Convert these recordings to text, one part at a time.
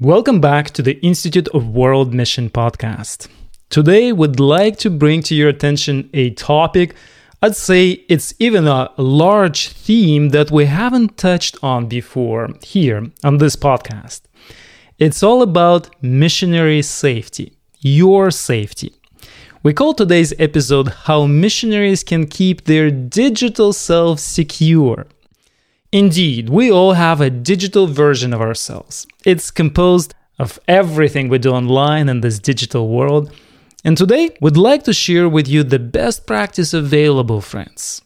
Welcome back to the Institute of World Mission podcast. Today, we'd like to bring to your attention a topic. I'd say it's even a large theme that we haven't touched on before here on this podcast. It's all about missionary safety, your safety. We call today's episode How Missionaries Can Keep Their Digital Selves Secure. Indeed, we all have a digital version of ourselves. It's composed of everything we do online in this digital world. And today, we'd like to share with you the best practice available, friends.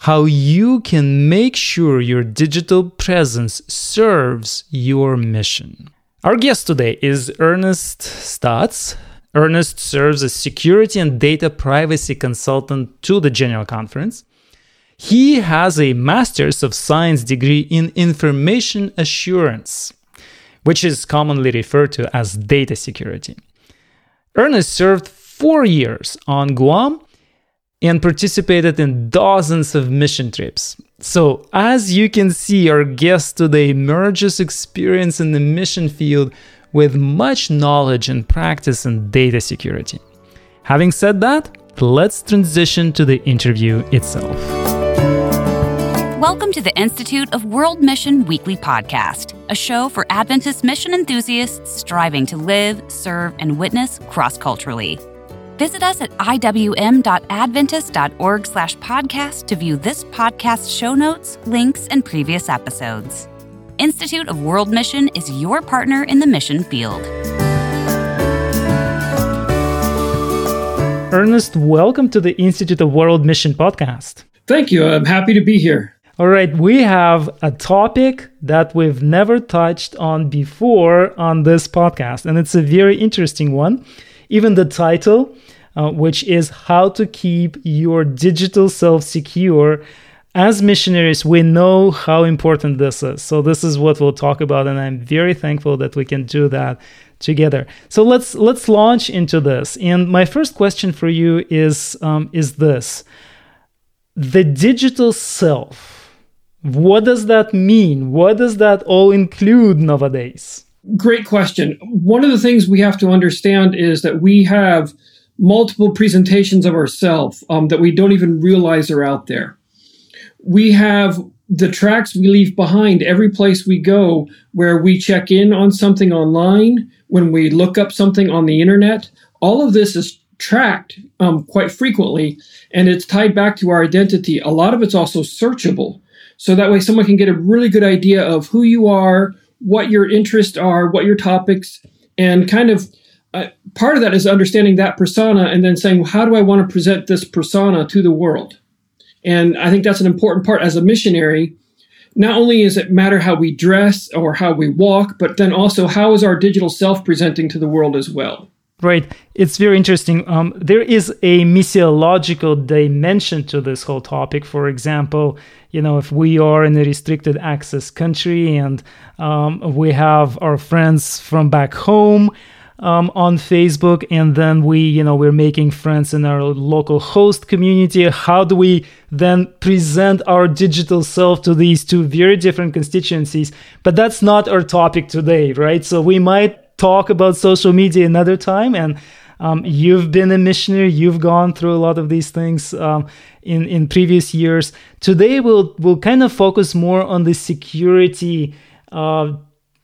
How you can make sure your digital presence serves your mission. Our guest today is Ernest Stotz. Ernest serves as security and data privacy consultant to the General Conference. He has a Master's of Science degree in Information Assurance, which is commonly referred to as data security. Ernest served four years on Guam and participated in dozens of mission trips. So, as you can see, our guest today merges experience in the mission field with much knowledge and practice in data security. Having said that, let's transition to the interview itself. Welcome to the Institute of World Mission Weekly Podcast, a show for Adventist mission enthusiasts striving to live, serve, and witness cross-culturally. Visit us at iwm.adventist.org slash podcast to view this podcast show notes, links, and previous episodes. Institute of World Mission is your partner in the mission field. Ernest, welcome to the Institute of World Mission podcast. Thank you. I'm happy to be here. All right, we have a topic that we've never touched on before on this podcast, and it's a very interesting one. Even the title, uh, which is How to Keep Your Digital Self Secure. As missionaries, we know how important this is. So, this is what we'll talk about, and I'm very thankful that we can do that together. So let's let's launch into this. And my first question for you is um, is this: the digital self what does that mean? What does that all include nowadays? Great question. One of the things we have to understand is that we have multiple presentations of ourselves um, that we don't even realize are out there. We have the tracks we leave behind every place we go where we check in on something online, when we look up something on the internet. All of this is tracked um, quite frequently and it's tied back to our identity. A lot of it's also searchable. So that way someone can get a really good idea of who you are, what your interests are, what your topics, and kind of uh, part of that is understanding that persona and then saying, well, how do I want to present this persona to the world? And I think that's an important part as a missionary. Not only is it matter how we dress or how we walk, but then also how is our digital self presenting to the world as well. Right. It's very interesting. Um, there is a missiological dimension to this whole topic. For example, you know, if we are in a restricted access country and um, we have our friends from back home um, on Facebook, and then we, you know, we're making friends in our local host community, how do we then present our digital self to these two very different constituencies? But that's not our topic today, right? So we might talk about social media another time and um, you've been a missionary you've gone through a lot of these things um, in in previous years. Today we'll we'll kind of focus more on the security uh,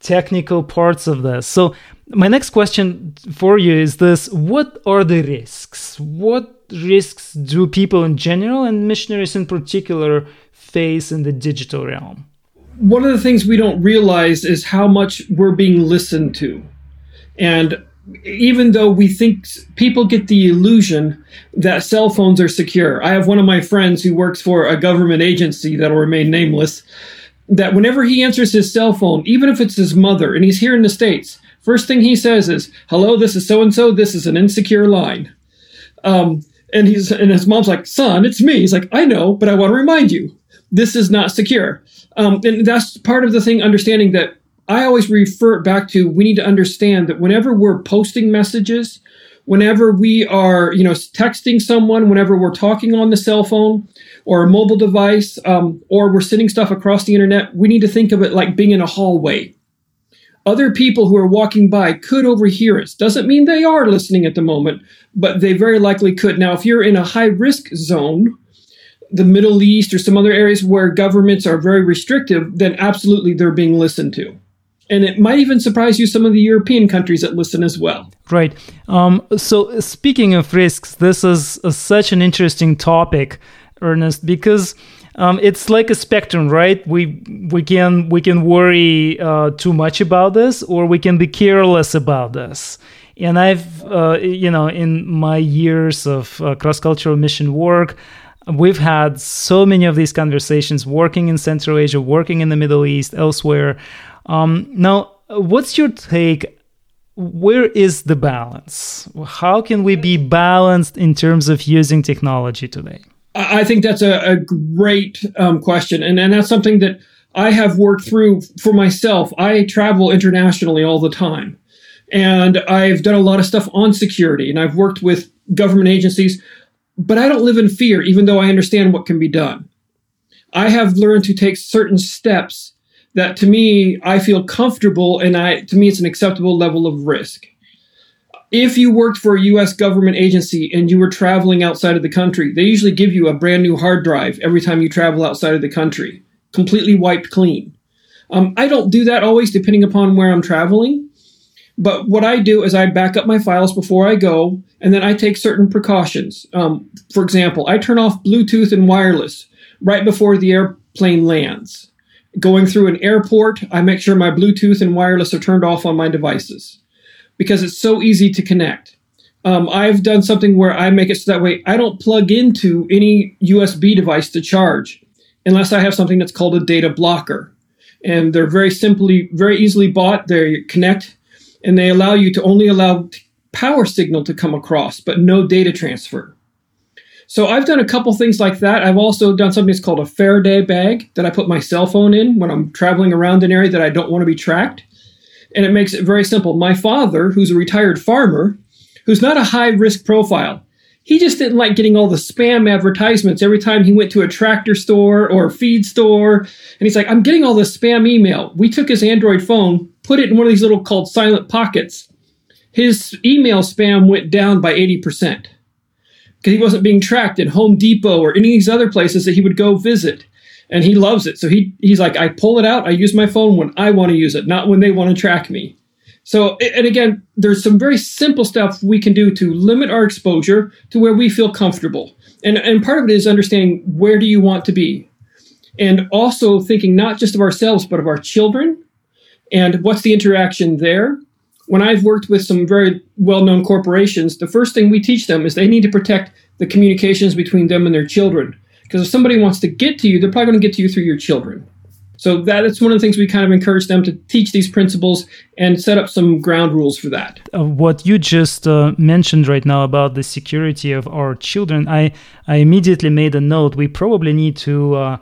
technical parts of this. So my next question for you is this. What are the risks? What risks do people in general and missionaries in particular face in the digital realm? One of the things we don't realize is how much we're being listened to and even though we think people get the illusion that cell phones are secure, I have one of my friends who works for a government agency that'll remain nameless. That whenever he answers his cell phone, even if it's his mother and he's here in the States, first thing he says is, Hello, this is so and so, this is an insecure line. Um, and he's and his mom's like, Son, it's me. He's like, I know, but I want to remind you, this is not secure. Um, and that's part of the thing, understanding that I always refer back to we need to understand that whenever we're posting messages, whenever we are, you know, texting someone, whenever we're talking on the cell phone or a mobile device, um, or we're sending stuff across the internet, we need to think of it like being in a hallway. other people who are walking by could overhear us. Doesn't mean they are listening at the moment, but they very likely could. Now, if you're in a high risk zone, the Middle East or some other areas where governments are very restrictive, then absolutely they're being listened to. And it might even surprise you some of the European countries that listen as well. Right. Um, so, speaking of risks, this is a, such an interesting topic, Ernest, because um, it's like a spectrum, right? We we can we can worry uh, too much about this, or we can be careless about this. And I've, uh, you know, in my years of uh, cross cultural mission work, we've had so many of these conversations working in Central Asia, working in the Middle East, elsewhere. Um, now, what's your take? Where is the balance? How can we be balanced in terms of using technology today? I think that's a, a great um, question, and and that's something that I have worked through for myself. I travel internationally all the time, and I've done a lot of stuff on security, and I've worked with government agencies, but I don't live in fear, even though I understand what can be done. I have learned to take certain steps that, to me, I feel comfortable, and I to me, it's an acceptable level of risk if you worked for a US government agency and you were traveling outside of the country, they usually give you a brand new hard drive every time you travel outside of the country, completely wiped clean. Um, I don't do that always, depending upon where I'm traveling. But what I do is I back up my files before I go, and then I take certain precautions. Um, for example, I turn off Bluetooth and wireless right before the airplane lands. Going through an airport, I make sure my Bluetooth and wireless are turned off on my devices because it's so easy to connect. Um, I've done something where I make it so that way I don't plug into any USB device to charge unless I have something that's called a data blocker. And they're very simply, very easily bought. They connect and they allow you to only allow power signal to come across, but no data transfer. So I've done a couple things like that. I've also done something that's called a Faraday bag that I put my cell phone in when I'm traveling around an area that I don't want to be tracked. And it makes it very simple. My father, who's a retired farmer, who's not a high risk profile, he just didn't like getting all the spam advertisements every time he went to a tractor store or a feed store. And he's like, I'm getting all this spam email. We took his Android phone, put it in one of these little called silent pockets. His email spam went down by 80% because he wasn't being tracked at Home Depot or any of these other places that he would go visit and he loves it. So he he's like, I pull it out. I use my phone when I want to use it, not when they want to track me. So, and again, there's some very simple stuff we can do to limit our exposure to where we feel comfortable. And, and part of it is understanding where do you want to be? And also thinking not just of ourselves, but of our children and what's the interaction there. When I've worked with some very well known corporations, the first thing we teach them is they need to protect the communications between them and their children. Because if somebody wants to get to you, they're probably going to get to you through your children. So that is one of the things we kind of encourage them to teach these principles and set up some ground rules for that. Uh, what you just uh, mentioned right now about the security of our children, I I immediately made a note. We probably need to uh,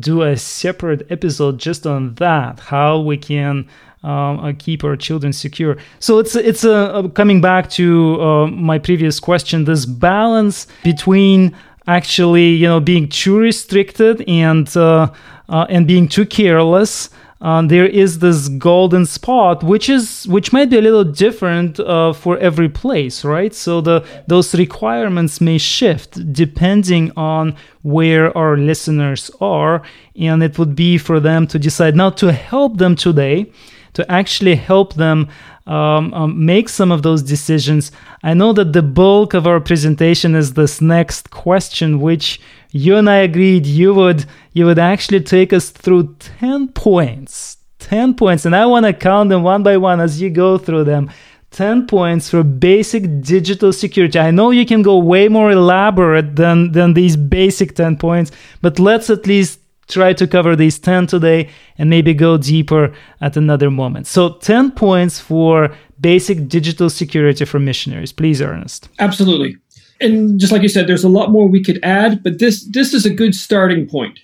do a separate episode just on that, how we can. Um, uh, keep our children secure. So it's it's uh, coming back to uh, my previous question. This balance between actually you know being too restricted and uh, uh, and being too careless uh, there is this golden spot which is which might be a little different uh, for every place right so the those requirements may shift depending on where our listeners are and it would be for them to decide now to help them today to actually help them um, um, make some of those decisions. I know that the bulk of our presentation is this next question, which you and I agreed you would you would actually take us through ten points, ten points, and I want to count them one by one as you go through them. 10 points for basic digital security. I know you can go way more elaborate than, than these basic 10 points, but let's at least try to cover these 10 today and maybe go deeper at another moment. So, 10 points for basic digital security for missionaries. Please, Ernest. Absolutely. And just like you said, there's a lot more we could add, but this this is a good starting point.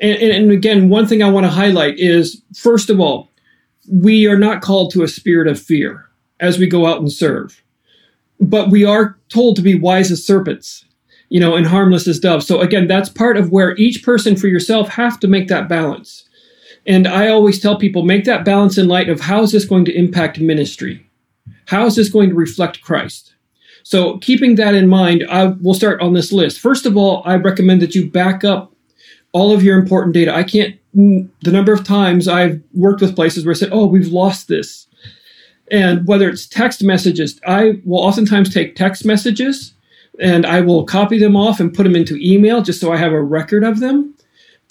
And, and, and again, one thing I want to highlight is first of all, we are not called to a spirit of fear as we go out and serve, but we are told to be wise as serpents you know, and harmless as doves. So again, that's part of where each person for yourself have to make that balance. And I always tell people make that balance in light of how is this going to impact ministry? How is this going to reflect Christ? So, keeping that in mind, I will start on this list. First of all, I recommend that you back up all of your important data. I can't, the number of times I've worked with places where I said, oh, we've lost this. And whether it's text messages, I will oftentimes take text messages and I will copy them off and put them into email just so I have a record of them.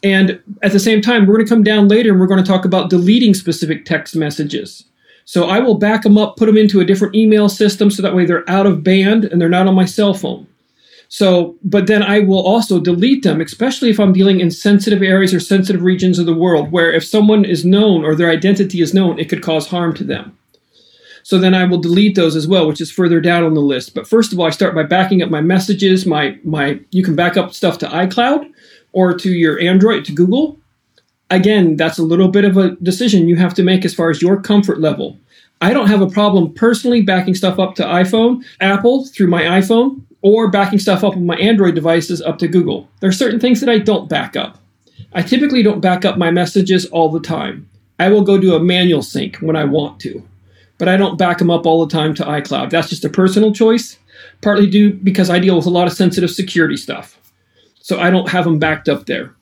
And at the same time, we're going to come down later and we're going to talk about deleting specific text messages. So I will back them up, put them into a different email system so that way they're out of band and they're not on my cell phone. So, but then I will also delete them, especially if I'm dealing in sensitive areas or sensitive regions of the world where if someone is known or their identity is known, it could cause harm to them. So then I will delete those as well, which is further down on the list. But first of all, I start by backing up my messages, my my you can back up stuff to iCloud or to your Android to Google. Again, that's a little bit of a decision you have to make as far as your comfort level. I don't have a problem personally backing stuff up to iPhone, Apple through my iPhone, or backing stuff up on my Android devices up to Google. There are certain things that I don't back up. I typically don't back up my messages all the time. I will go do a manual sync when I want to, but I don't back them up all the time to iCloud. That's just a personal choice, partly due because I deal with a lot of sensitive security stuff. So I don't have them backed up there.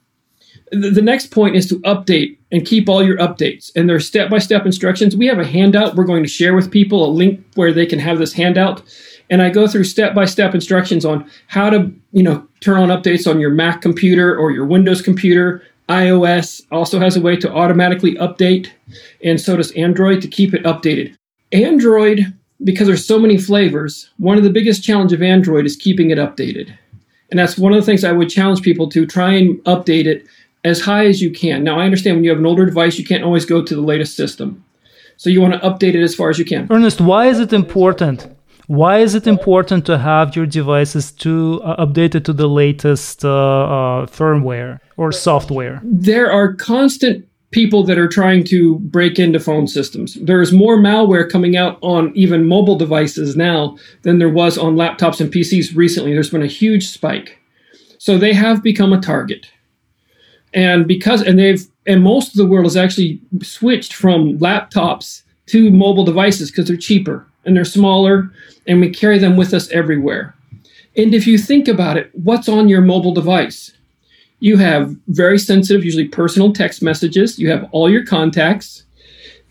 The next point is to update and keep all your updates. And there are step by step instructions. We have a handout we're going to share with people, a link where they can have this handout and I go through step by step instructions on how to, you know, turn on updates on your Mac computer or your Windows computer. iOS also has a way to automatically update, and so does Android to keep it updated. Android, because there's so many flavors, one of the biggest challenge of Android is keeping it updated. And that's one of the things I would challenge people to try and update it as high as you can. Now, I understand when you have an older device, you can't always go to the latest system. So you want to update it as far as you can. Ernest, why is it important why is it important to have your devices to uh, updated to the latest uh, uh, firmware or software? There are constant people that are trying to break into phone systems. There's more malware coming out on even mobile devices now than there was on laptops and PCs recently. There's been a huge spike. So they have become a target. And because and they've and most of the world has actually switched from laptops to mobile devices because they're cheaper and they're smaller, and we carry them with us everywhere. And if you think about it, what's on your mobile device? You have very sensitive, usually personal text messages. You have all your contacts.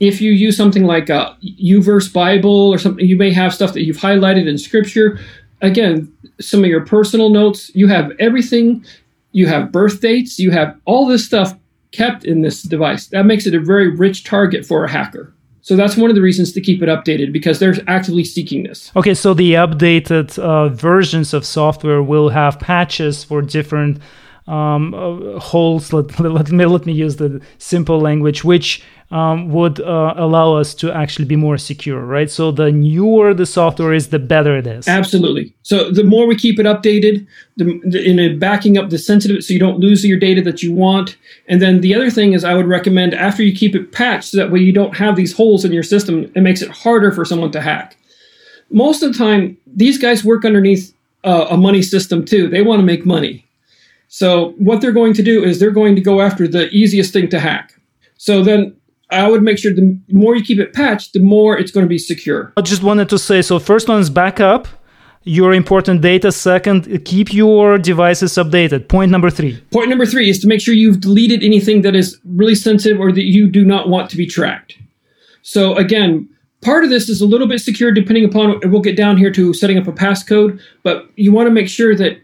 If you use something like a YouVersion Bible or something, you may have stuff that you've highlighted in Scripture. Again, some of your personal notes. You have everything. You have birth dates. You have all this stuff kept in this device. That makes it a very rich target for a hacker. So that's one of the reasons to keep it updated because they're actively seeking this. Okay, so the updated uh, versions of software will have patches for different um, uh, holes. Let, let, me, let me use the simple language, which um, would uh, allow us to actually be more secure, right? So the newer the software is, the better it is. Absolutely. So the more we keep it updated, the, the, in backing up the sensitive, so you don't lose your data that you want. And then the other thing is, I would recommend after you keep it patched, so that way you don't have these holes in your system. It makes it harder for someone to hack. Most of the time, these guys work underneath uh, a money system too. They want to make money. So what they're going to do is they're going to go after the easiest thing to hack. So then I would make sure the more you keep it patched, the more it's going to be secure. I just wanted to say so first one is backup your important data. Second, keep your devices updated. Point number three. Point number three is to make sure you've deleted anything that is really sensitive or that you do not want to be tracked. So again, part of this is a little bit secure depending upon we'll get down here to setting up a passcode, but you want to make sure that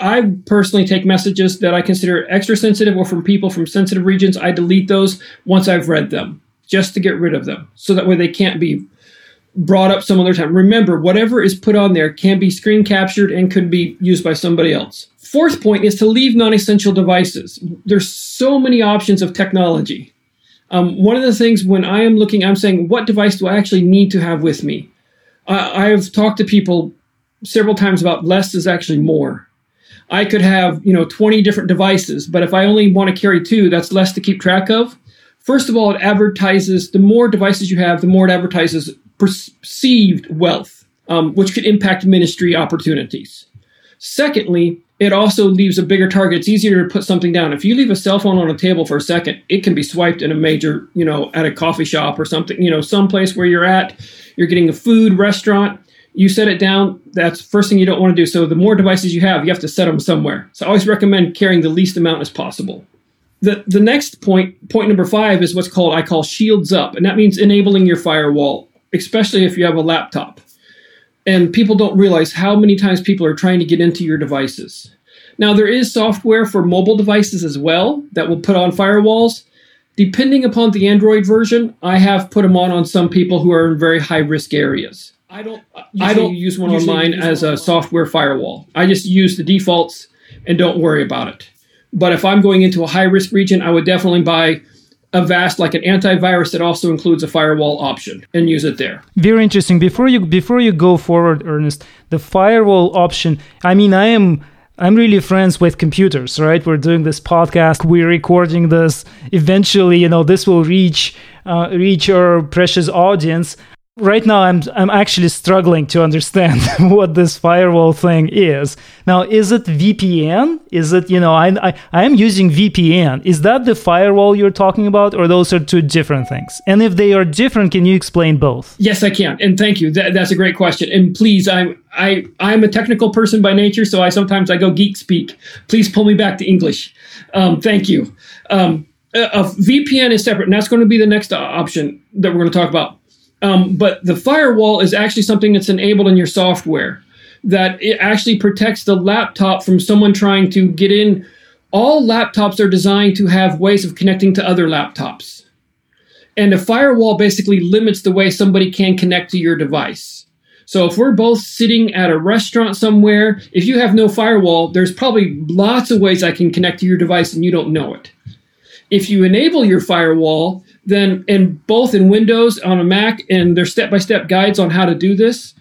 I personally take messages that I consider extra sensitive or from people from sensitive regions. I delete those once I've read them just to get rid of them so that way they can't be brought up some other time. Remember, whatever is put on there can be screen captured and could be used by somebody else. Fourth point is to leave non essential devices. There's so many options of technology. Um, one of the things when I am looking, I'm saying, what device do I actually need to have with me? I've talked to people several times about less is actually more. I could have, you know, 20 different devices, but if I only want to carry two, that's less to keep track of. First of all, it advertises the more devices you have, the more it advertises perceived wealth, um, which could impact ministry opportunities. Secondly, it also leaves a bigger target. It's easier to put something down. If you leave a cell phone on a table for a second, it can be swiped in a major, you know, at a coffee shop or something, you know, someplace where you're at, you're getting a food restaurant, you set it down. That's first thing you don't want to do. So the more devices you have, you have to set them somewhere. So I always recommend carrying the least amount as possible. The, the next point, point number five, is what's called, I call shields up. And that means enabling your firewall, especially if you have a laptop and people don't realize how many times people are trying to get into your devices. Now, there is software for mobile devices as well that will put on firewalls. Depending upon the Android version, I have put them on on some people who are in very high risk areas. I don't. I don't use one on mine as a software firewall. I just use the defaults and don't worry about it. But if I'm going into a high risk region, I would definitely buy Avast like an antivirus that also includes a firewall option and use it there. Very interesting. Before you before you go forward, Ernest, the firewall option. I mean, I am I'm really friends with computers, right? We're doing this podcast, we're recording this. Eventually, you know, this will reach uh, reach our precious audience right now i'm i'm actually struggling to understand what this firewall thing is. Now is it vpn is it you know I, I i am using vpn is that the firewall you're talking about or those are two different things? And if they are different can you explain both? Yes i can. And thank you. That, that's a great question. And please i'm i i'm a technical person by nature so i sometimes i go geek speak. Please pull me back to english. Um, thank you. Um, a, vpn is separate and that's going to be the next option that we're going to talk about um, but the firewall is actually something that's enabled in your software that it actually protects the laptop from someone trying to get in. All laptops are designed to have ways of connecting to other laptops. And a firewall basically limits the way somebody can connect to your device. So if we're both sitting at a restaurant somewhere, if you have no firewall, there's probably lots of ways I can connect to your device and you don't know it. If you enable your firewall, then in both in Windows on a Mac and there's step-by-step guides on how to do this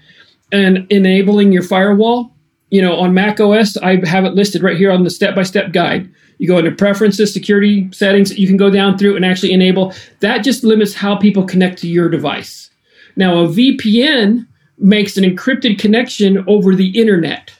and enabling your firewall. You know, on Mac OS, I have it listed right here on the step-by-step guide. You go into preferences, security settings, you can go down through and actually enable. That just limits how people connect to your device. Now, a VPN makes an encrypted connection over the internet.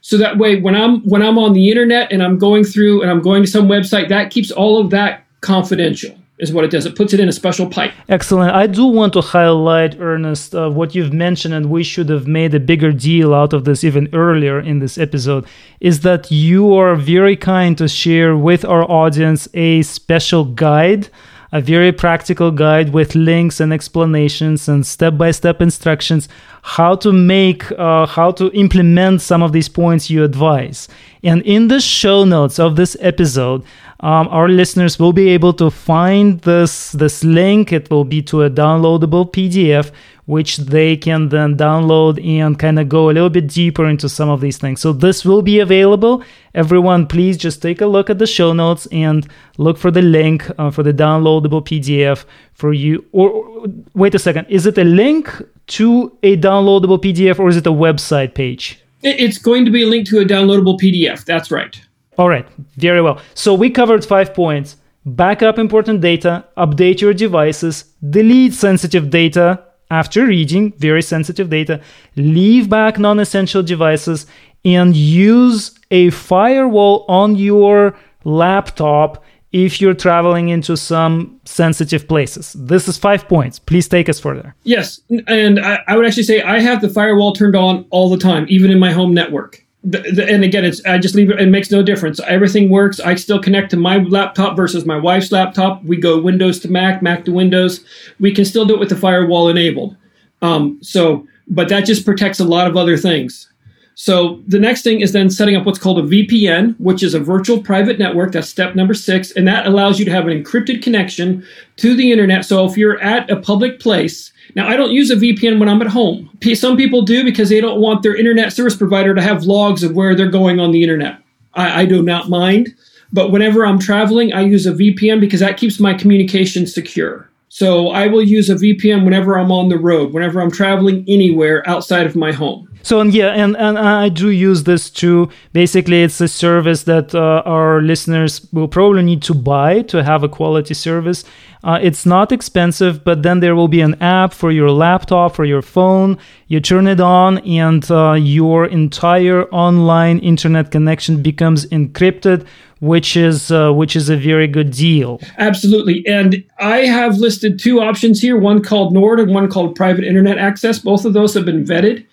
So that way when I'm when I'm on the internet and I'm going through and I'm going to some website, that keeps all of that confidential is what it does. It puts it in a special pipe. Excellent. I do want to highlight, Ernest, uh, what you've mentioned, and we should have made a bigger deal out of this even earlier in this episode, is that you are very kind to share with our audience a special guide a very practical guide with links and explanations and step-by-step instructions how to make uh, how to implement some of these points you advise. And in the show notes of this episode um, our listeners will be able to find this this link. It will be to a downloadable pdf which they can then download and kind of go a little bit deeper into some of these things. So this will be available. Everyone, please just take a look at the show notes and look for the link uh, for the downloadable PDF for you. Or, or wait a second, is it a link to a downloadable PDF or is it a website page? It's going to be a link to a downloadable PDF. That's right. All right, very well. So we covered five points. Back up important data, update your devices, delete sensitive data, after reading very sensitive data, leave back non essential devices and use a firewall on your laptop if you're traveling into some sensitive places. This is five points. Please take us further. Yes. And I, I would actually say I have the firewall turned on all the time, even in my home network the, the, and again, it's I just leave it. It makes no difference. Everything works. I still connect to my laptop versus my wife's laptop. We go Windows to Mac, Mac to Windows. We can still do it with the firewall enabled. Um, so, but that just protects a lot of other things. So the next thing is then setting up what's called a VPN, which is a virtual private network. That's step number six, and that allows you to have an encrypted connection to the internet. So if you're at a public place now, I don't use a VPN when I'm at home. Some people do because they don't want their internet service provider to have logs of where they're going on the internet. I, I do not mind. But whenever I'm traveling, I use a VPN because that keeps my communication secure. So I will use a VPN whenever I'm on the road, whenever I'm traveling anywhere outside of my home. So and yeah, and, and I do use this too. Basically, it's a service that uh, our listeners will probably need to buy to have a quality service. Uh, it's not expensive, but then there will be an app for your laptop, for your phone. You turn it on, and uh, your entire online internet connection becomes encrypted, which is uh, which is a very good deal. Absolutely, and I have listed two options here: one called Nord and one called Private Internet Access. Both of those have been vetted.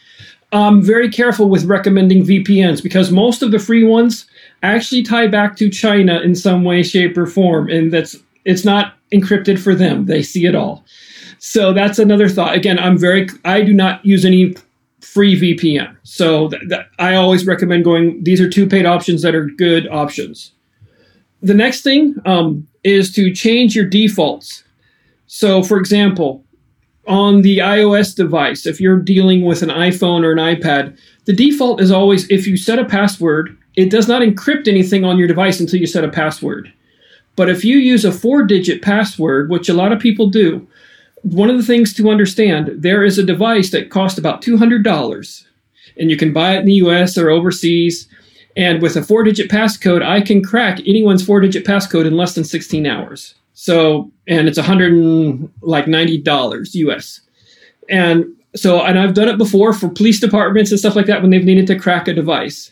I'm very careful with recommending VPNs because most of the free ones actually tie back to China in some way, shape, or form, and that's it's not encrypted for them. They see it all. So that's another thought. Again, I'm very I do not use any free VPN. So th- th- I always recommend going. These are two paid options that are good options. The next thing um, is to change your defaults. So, for example, on the iOS device, if you're dealing with an iPhone or an iPad, the default is always if you set a password, it does not encrypt anything on your device until you set a password. But if you use a four digit password, which a lot of people do, one of the things to understand there is a device that costs about $200 and you can buy it in the US or overseas. And with a four digit passcode, I can crack anyone's four digit passcode in less than 16 hours. So, and it's a 100 like $90 US. And so, and I've done it before for police departments and stuff like that when they've needed to crack a device.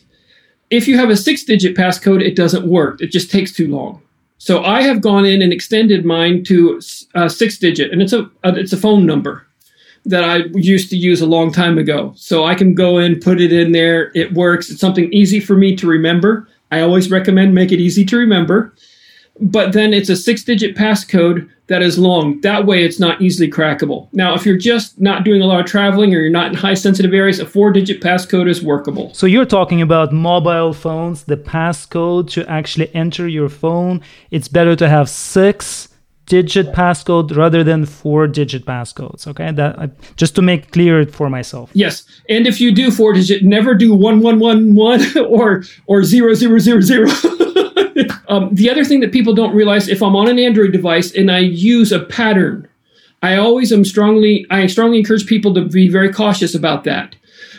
If you have a six digit passcode, it doesn't work. It just takes too long. So I have gone in and extended mine to uh, a six digit, and it's a, a it's a phone number that I used to use a long time ago. So I can go in, put it in there. It works. It's something easy for me to remember. I always recommend make it easy to remember. But then it's a six digit passcode that is long. That way it's not easily crackable. Now, if you're just not doing a lot of traveling or you're not in high sensitive areas, a four digit passcode is workable. So you're talking about mobile phones, the passcode to actually enter your phone. It's better to have six digit passcode rather than four digit passcodes okay that uh, just to make clear for myself yes and if you do four digit never do 1111 or or 0000 um, the other thing that people don't realize if i'm on an android device and i use a pattern i always am strongly i strongly encourage people to be very cautious about that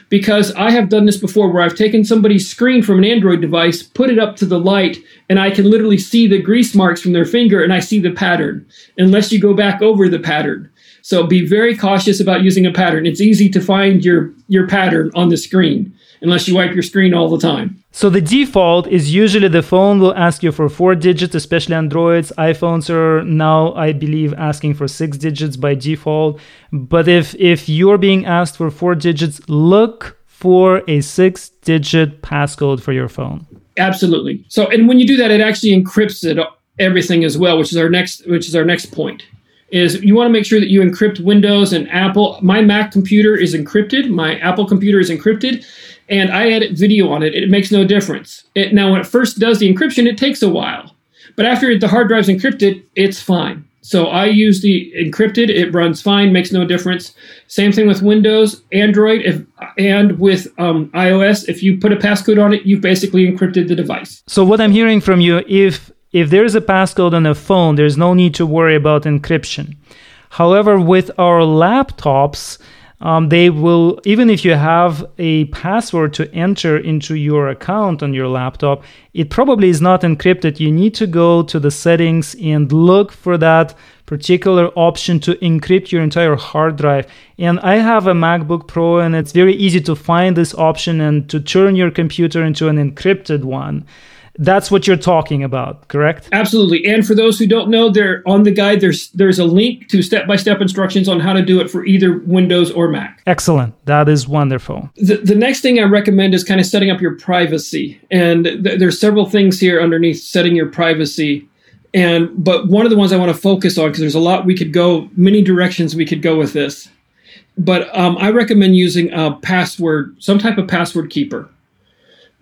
because I have done this before where I've taken somebody's screen from an Android device, put it up to the light, and I can literally see the grease marks from their finger and I see the pattern, unless you go back over the pattern. So be very cautious about using a pattern. It's easy to find your, your pattern on the screen unless you wipe your screen all the time. So the default is usually the phone will ask you for four digits, especially Androids. iPhones are now, I believe, asking for six digits by default. But if if you're being asked for four digits, look for a six-digit passcode for your phone. Absolutely. So, and when you do that, it actually encrypts it everything as well, which is our next, which is our next point. Is you want to make sure that you encrypt Windows and Apple. My Mac computer is encrypted. My Apple computer is encrypted and I edit video on it. It makes no difference. It, now, when it first does the encryption, it takes a while. But after the hard drive's encrypted, it's fine. So I use the encrypted. It runs fine, makes no difference. Same thing with Windows, Android, if, and with um, iOS. If you put a passcode on it, you've basically encrypted the device. So what I'm hearing from you, if if there is a passcode on a phone, there's no need to worry about encryption. However, with our laptops, um, they will even if you have a password to enter into your account on your laptop it probably is not encrypted. You need to go to the settings and look for that particular option to encrypt your entire hard drive. And i have a macbook pro and it's very easy to find this option and to turn your computer into an encrypted one that's what you're talking about, correct? Absolutely. And for those who don't know, there on the guide there's there's a link to step-by-step instructions on how to do it for either Windows or Mac. Excellent. That is wonderful. The, the next thing I recommend is kind of setting up your privacy. And th- there's several things here underneath setting your privacy. And but one of the ones I want to focus on because there's a lot we could go many directions we could go with this. But um, I recommend using a password, some type of password keeper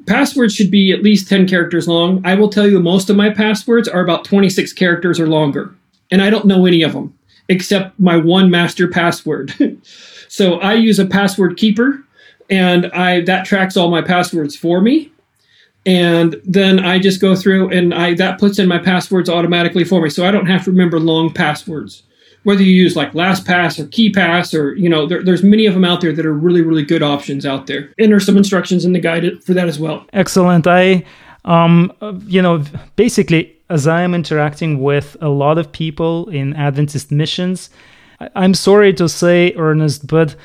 passwords should be at least 10 characters long. I will tell you most of my passwords are about 26 characters or longer. And I don't know any of them except my one master password. so I use a password keeper and I that tracks all my passwords for me. And then I just go through and I that puts in my passwords automatically for me. So I don't have to remember long passwords. Whether you use like LastPass or KeePass or you know there, there's many of them out there that are really really good options out there. And there's some instructions in the guide for that as well. Excellent. I um you know basically as i am interacting with a lot of people in adventist missions i'm sorry to say ernest but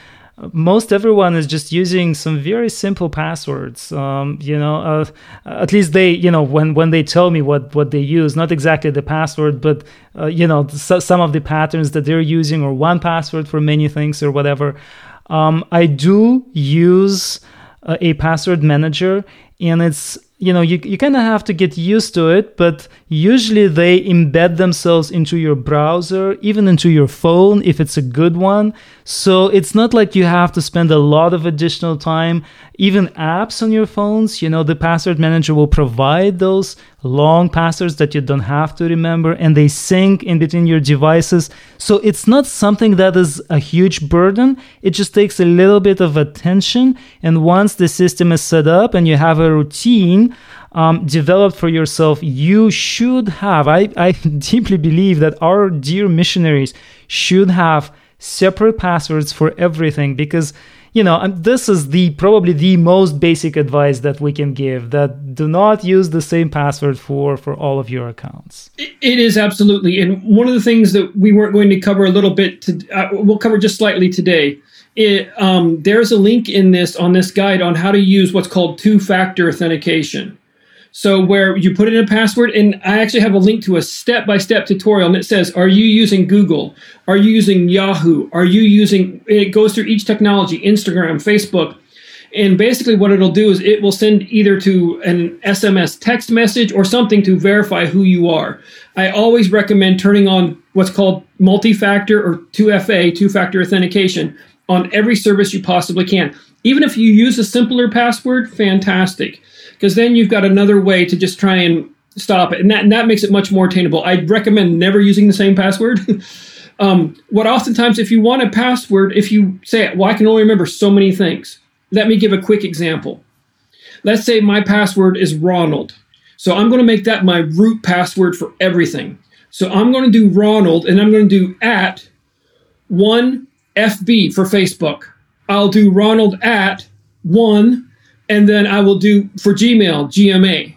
most everyone is just using some very simple passwords. Um, you know uh, at least they you know when when they tell me what what they use not exactly the password but uh, you know some of the patterns that they're using or one password for many things or whatever. Um, i do use uh, a password manager and it's you know you, you kind of have to get used to it but usually they embed themselves into your browser even into your phone if it's a good one. So it's not like you have to spend a lot of additional time even apps on your phones. You know the password manager will provide those long passwords that you don't have to remember and they sync in between your devices. So it's not something that is a huge burden. It just takes a little bit of attention. And once the system is set up and you have a routine um, developed for yourself, you should have. I, I deeply believe that our dear missionaries should have separate passwords for everything because you know this is the probably the most basic advice that we can give that do not use the same password for for all of your accounts it is absolutely and one of the things that we weren't going to cover a little bit to, uh, we'll cover just slightly today it, um, there's a link in this on this guide on how to use what's called two-factor authentication. So where you put in a password, and I actually have a link to a step-by-step tutorial, and it says, "Are you using Google? Are you using Yahoo? Are you using?" It goes through each technology: Instagram, Facebook, and basically what it'll do is it will send either to an SMS text message or something to verify who you are. I always recommend turning on what's called multi-factor or 2FA, two-factor authentication on every service you possibly can. Even if you use a simpler password, fantastic, because then you've got another way to just try and stop it, and that and that makes it much more attainable. I recommend never using the same password. um, what oftentimes, if you want a password, if you say, "Well, I can only remember so many things," let me give a quick example. Let's say my password is Ronald, so I'm going to make that my root password for everything. So I'm going to do Ronald, and I'm going to do at one FB for Facebook. I'll do Ronald at one, and then I will do for Gmail, GMA.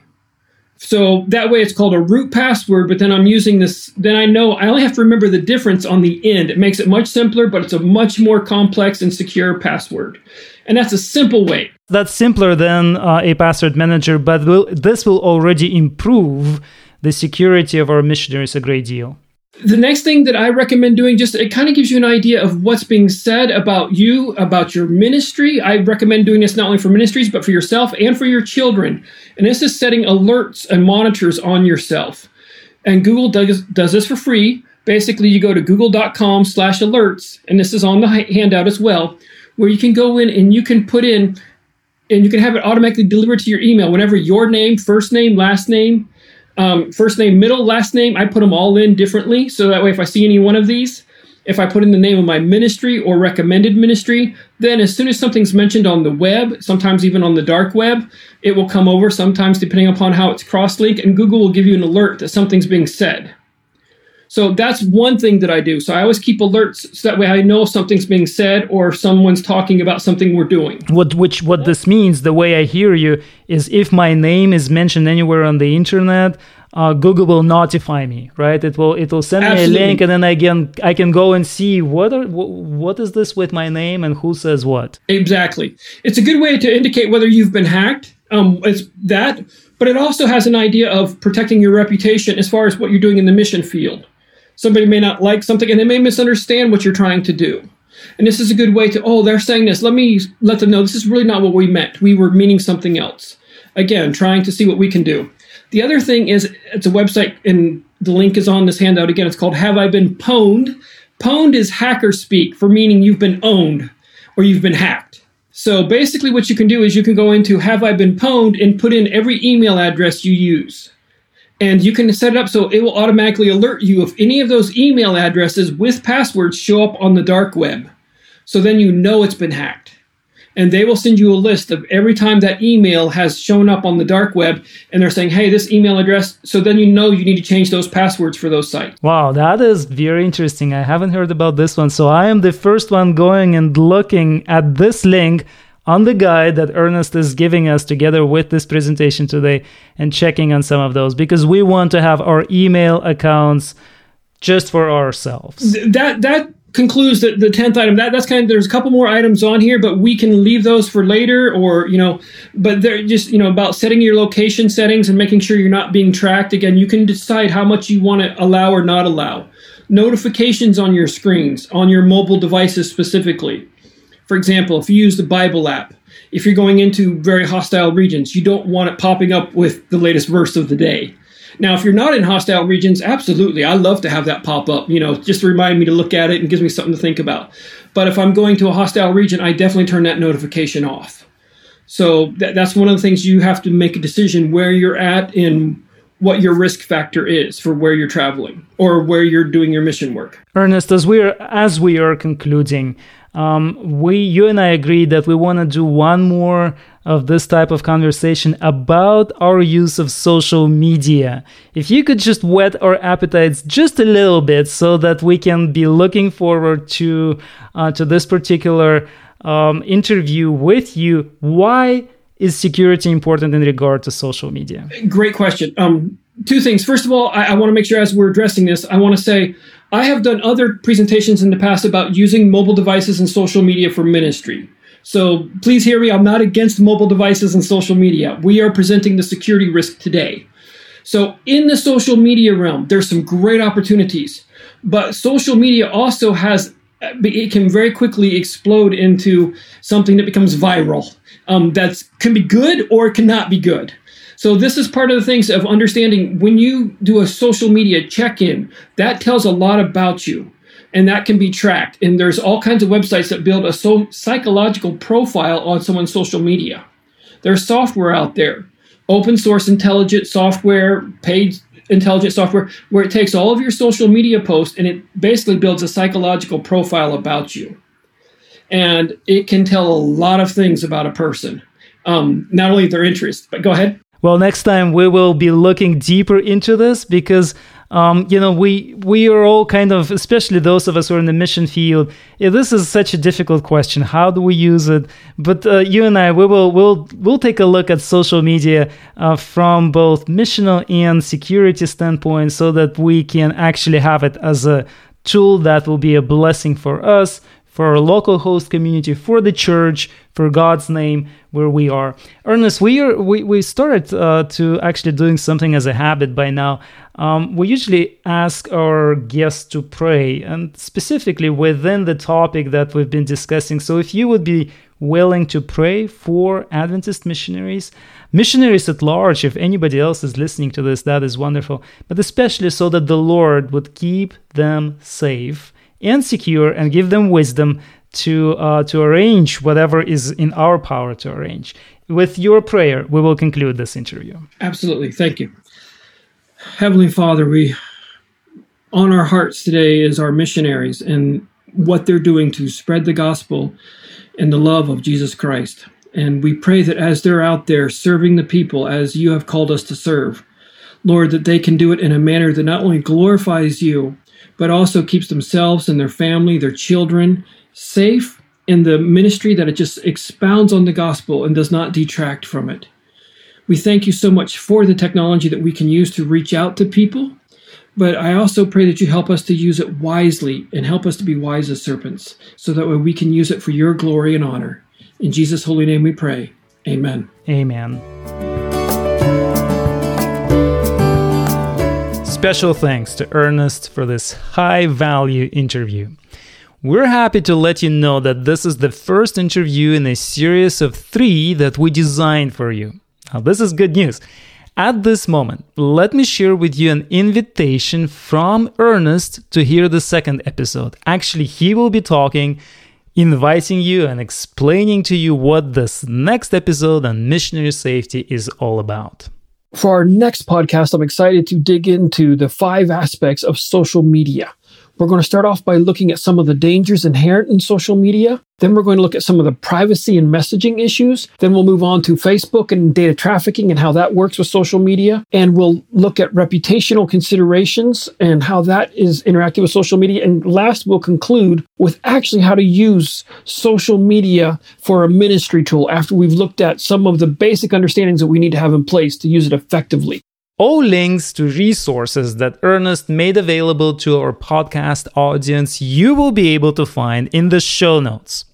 So that way it's called a root password, but then I'm using this, then I know I only have to remember the difference on the end. It makes it much simpler, but it's a much more complex and secure password. And that's a simple way. That's simpler than uh, a password manager, but will, this will already improve the security of our missionaries a great deal the next thing that I recommend doing, just it kind of gives you an idea of what's being said about you, about your ministry. I recommend doing this not only for ministries, but for yourself and for your children. And this is setting alerts and monitors on yourself. And Google does, does this for free. Basically, you go to google.com slash alerts, and this is on the handout as well, where you can go in and you can put in, and you can have it automatically delivered to your email whenever your name, first name, last name, um, first name, middle, last name, I put them all in differently. So that way, if I see any one of these, if I put in the name of my ministry or recommended ministry, then as soon as something's mentioned on the web, sometimes even on the dark web, it will come over, sometimes depending upon how it's cross linked, and Google will give you an alert that something's being said. So that's one thing that I do. So I always keep alerts so that way I know if something's being said or someone's talking about something we're doing. What which what this means, the way I hear you, is if my name is mentioned anywhere on the internet, uh, Google will notify me, right? It will it will send Absolutely. me a link, and then again I can go and see what are what is this with my name and who says what. Exactly, it's a good way to indicate whether you've been hacked. Um, it's that, but it also has an idea of protecting your reputation as far as what you're doing in the mission field. Somebody may not like something and they may misunderstand what you're trying to do. And this is a good way to, oh, they're saying this. Let me let them know this is really not what we meant. We were meaning something else. Again, trying to see what we can do. The other thing is it's a website, and the link is on this handout again. It's called Have I Been Pwned? Pwned is hacker speak for meaning you've been owned or you've been hacked. So basically, what you can do is you can go into Have I Been Pwned and put in every email address you use. And you can set it up so it will automatically alert you if any of those email addresses with passwords show up on the dark web. So then you know it's been hacked. and they will send you a list of every time that email has shown up on the dark web and they're saying hey this email address. So then you know you need to change those passwords for those sites. Wow that is very interesting. I haven't heard about this one. So i am the first one going and looking at this link on the guide that Ernest is giving us together with this presentation today and checking on some of those because we want to have our email accounts just for ourselves. That that concludes the, the 10th item. That that's kind of there's a couple more items on here but we can leave those for later or you know but they're just you know about setting your location settings and making sure you're not being tracked. Again you can decide how much you want to allow or not allow. Notifications on your screens on your mobile devices specifically for example if you use the bible app if you're going into very hostile regions you don't want it popping up with the latest verse of the day now, if you're not in hostile regions, absolutely, I love to have that pop up, you know, just to remind me to look at it and gives me something to think about. But if I'm going to a hostile region, I definitely turn that notification off. So that, that's one of the things you have to make a decision where you're at in what your risk factor is for where you're traveling or where you're doing your mission work. Ernest, as we're as we are concluding, um, we you and I agree that we want to do one more of this type of conversation about our use of social media. If you could just whet our appetites just a little bit so that we can be looking forward to uh, to this particular um, interview with you, why is security important in regard to social media? Great question. Um, two things. First of all, I, I want to make sure as we're addressing this, I want to say I have done other presentations in the past about using mobile devices and social media for ministry. So please hear me. I'm not against mobile devices and social media. We are presenting the security risk today. So in the social media realm, there's some great opportunities, but social media also has it can very quickly explode into something that becomes viral. Um, that can be good or it cannot be good. So this is part of the things of understanding when you do a social media check-in, that tells a lot about you and that can be tracked. And there's all kinds of websites that build a so psychological profile on someone's social media. There's software out there, open source intelligent software, paid intelligent software, where it takes all of your social media posts and it basically builds a psychological profile about you. And it can tell a lot of things about a person, um, not only their interests, but go ahead. Well, next time we will be looking deeper into this because um, you know we we are all kind of, especially those of us who are in the mission field. This is such a difficult question. How do we use it? But uh, you and I, we will will we'll take a look at social media uh, from both missional and security standpoint, so that we can actually have it as a tool that will be a blessing for us for our local host community, for the church, for God's name, where we are. Ernest, we are we, we started uh, to actually doing something as a habit by now. Um, we usually ask our guests to pray, and specifically within the topic that we've been discussing. So, if you would be willing to pray for Adventist missionaries, missionaries at large, if anybody else is listening to this, that is wonderful. But especially so that the Lord would keep them safe and secure and give them wisdom to uh, to arrange whatever is in our power to arrange. With your prayer, we will conclude this interview. Absolutely. Thank you. Heavenly Father, we on our hearts today is our missionaries and what they're doing to spread the gospel and the love of Jesus Christ. And we pray that as they're out there serving the people as you have called us to serve, Lord, that they can do it in a manner that not only glorifies you, but also keeps themselves and their family, their children safe in the ministry that it just expounds on the gospel and does not detract from it. We thank you so much for the technology that we can use to reach out to people, but I also pray that you help us to use it wisely and help us to be wise as serpents, so that way we can use it for your glory and honor. In Jesus' holy name we pray. Amen. Amen. Special thanks to Ernest for this high value interview. We're happy to let you know that this is the first interview in a series of three that we designed for you. Now, this is good news. At this moment, let me share with you an invitation from Ernest to hear the second episode. Actually, he will be talking, inviting you, and explaining to you what this next episode on missionary safety is all about. For our next podcast, I'm excited to dig into the five aspects of social media. We're going to start off by looking at some of the dangers inherent in social media. Then we're going to look at some of the privacy and messaging issues. Then we'll move on to Facebook and data trafficking and how that works with social media. And we'll look at reputational considerations and how that is interacting with social media. And last, we'll conclude with actually how to use social media for a ministry tool after we've looked at some of the basic understandings that we need to have in place to use it effectively. All links to resources that Ernest made available to our podcast audience you will be able to find in the show notes.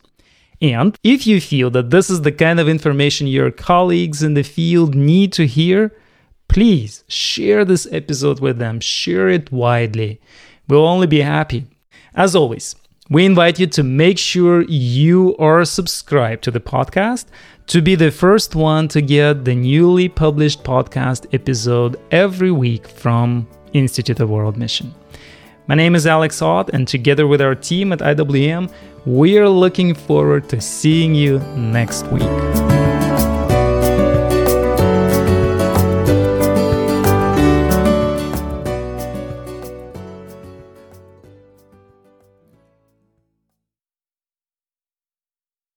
And if you feel that this is the kind of information your colleagues in the field need to hear, please share this episode with them, share it widely. We'll only be happy. As always, we invite you to make sure you are subscribed to the podcast to be the first one to get the newly published podcast episode every week from Institute of World Mission. My name is Alex Ott, and together with our team at IWM, we are looking forward to seeing you next week.